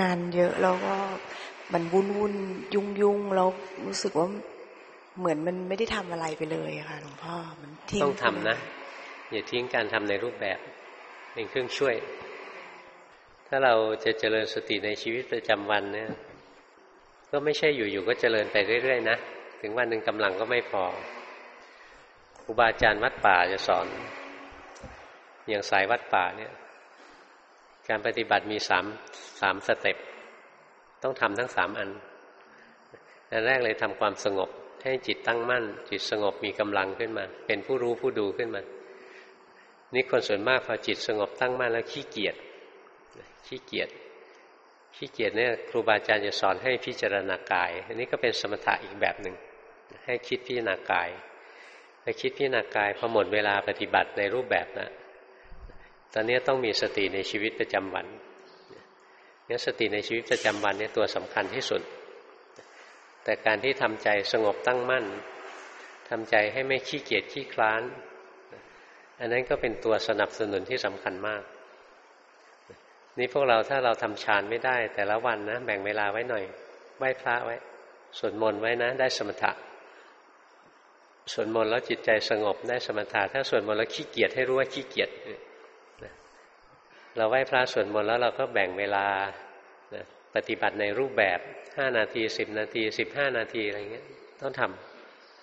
งานเยอะแล้วก็มันวุ่นวุ่นยุ่งยุ่งแล้วรู้สึกว่าเหมือนมันไม่ได้ทำอะไรไปเลยค่ะหลวงพ่อมันทิ้งต้องทำนะอย่าทิ้งการทำในรูปแบบเป็นเครื่องช่วย ถ้าเราจะเจริญสติในชีวิตประจำวันเนี่ย ก็ไม่ใช่อยู่ๆก็เจริญไปเรื่อยๆนะถึงวันหนึ่งกำลังก็ไม่พอครูบาอาจารย์วัดป่าจะสอน อย่างสายวัดป่าเนี่ย การปฏิบัติมีสามสามสเต็ปต้องทำทั้งสามอันอันแรกเลยทำความสงบ ให้จิตตั้งมั่น จิตสงบมีกำลังขึ้นมา เป็นผู้รู้ผู้ดูขึ้นมานี่คนส่วนมากพอจิตสงบตั้งมั่นแล้วขี้เกียจขี้เกียจขี้เกียจเนี่ยครูบาอาจารย์จะสอนให้พิจารณากาย อันนี้ก็เป็นสมถะอีกแบบหนึ่งให้คิดพิจารณากายไปคิดพิจารณากายพอหมดเวลาปฏิบัติในรูปแบบนะ ตอนนี้ต้องมีสติในชีวิตประจำวันนี่สติในชีวิตประจำวันนี่ตัวสำคัญที่สุด แต่การที่ทำใจสงบตั้งมั่นทำใจให้ไม่ขี้เกียจขี้คลาน อันนั้นก็เป็นตัวสนับสนุนที่สำคัญมาก นี่พวกเราถ้าเราทำฌานไม่ได้ แต่ละวันนะแบ่งเวลาไว้หน่อยไหว้พระไว้สวดมนต์ไว้นะ ได้สมถะสวดมนต์แล้วจิตใจสงบได้สมถะถ้าสวดมนต์แล้วขี้เกียจให้รู้ว่าขี้เกียจ เราไหว้พระสวดมนต์แล้วเราก็แบ่งเวลาปฏิบัติในรูปแบบห้านาทีสิบนาทีสิบห้านาทีอะไรเงี้ยต้องท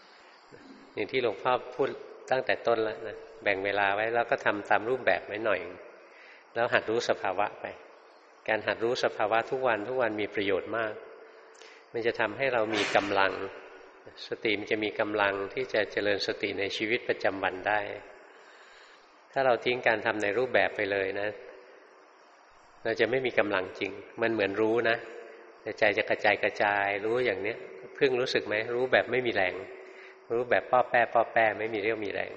ำอย่างที่หลวงพ่อพูดตั้งแต่ต้นแล้วนะแบ่งเวลาไว้แล้วก็ทำตามรูปแบบไว้หน่อย แล้วหัดรู้สภาวะไป การหัดรู้สภาวะทุกวันทุกวันมีประโยชน์มาก มันจะทำให้เรามีกำลัง สติมันจะมีกำลังที่จะเจริญสติในชีวิตประจำวันได้ ถ้าเราทิ้งการทำในรูปแบบไปเลยนะ เราจะไม่มีกำลังจริง มันเหมือนรู้นะแต่ใจจะกระจายกระจายรู้อย่างเนี้ยเพิ่งรู้สึกไหมรู้แบบไม่มีแรง รู้แบบป้อแป้ป้อแป้ไม่มีเรี่ยวมีแรง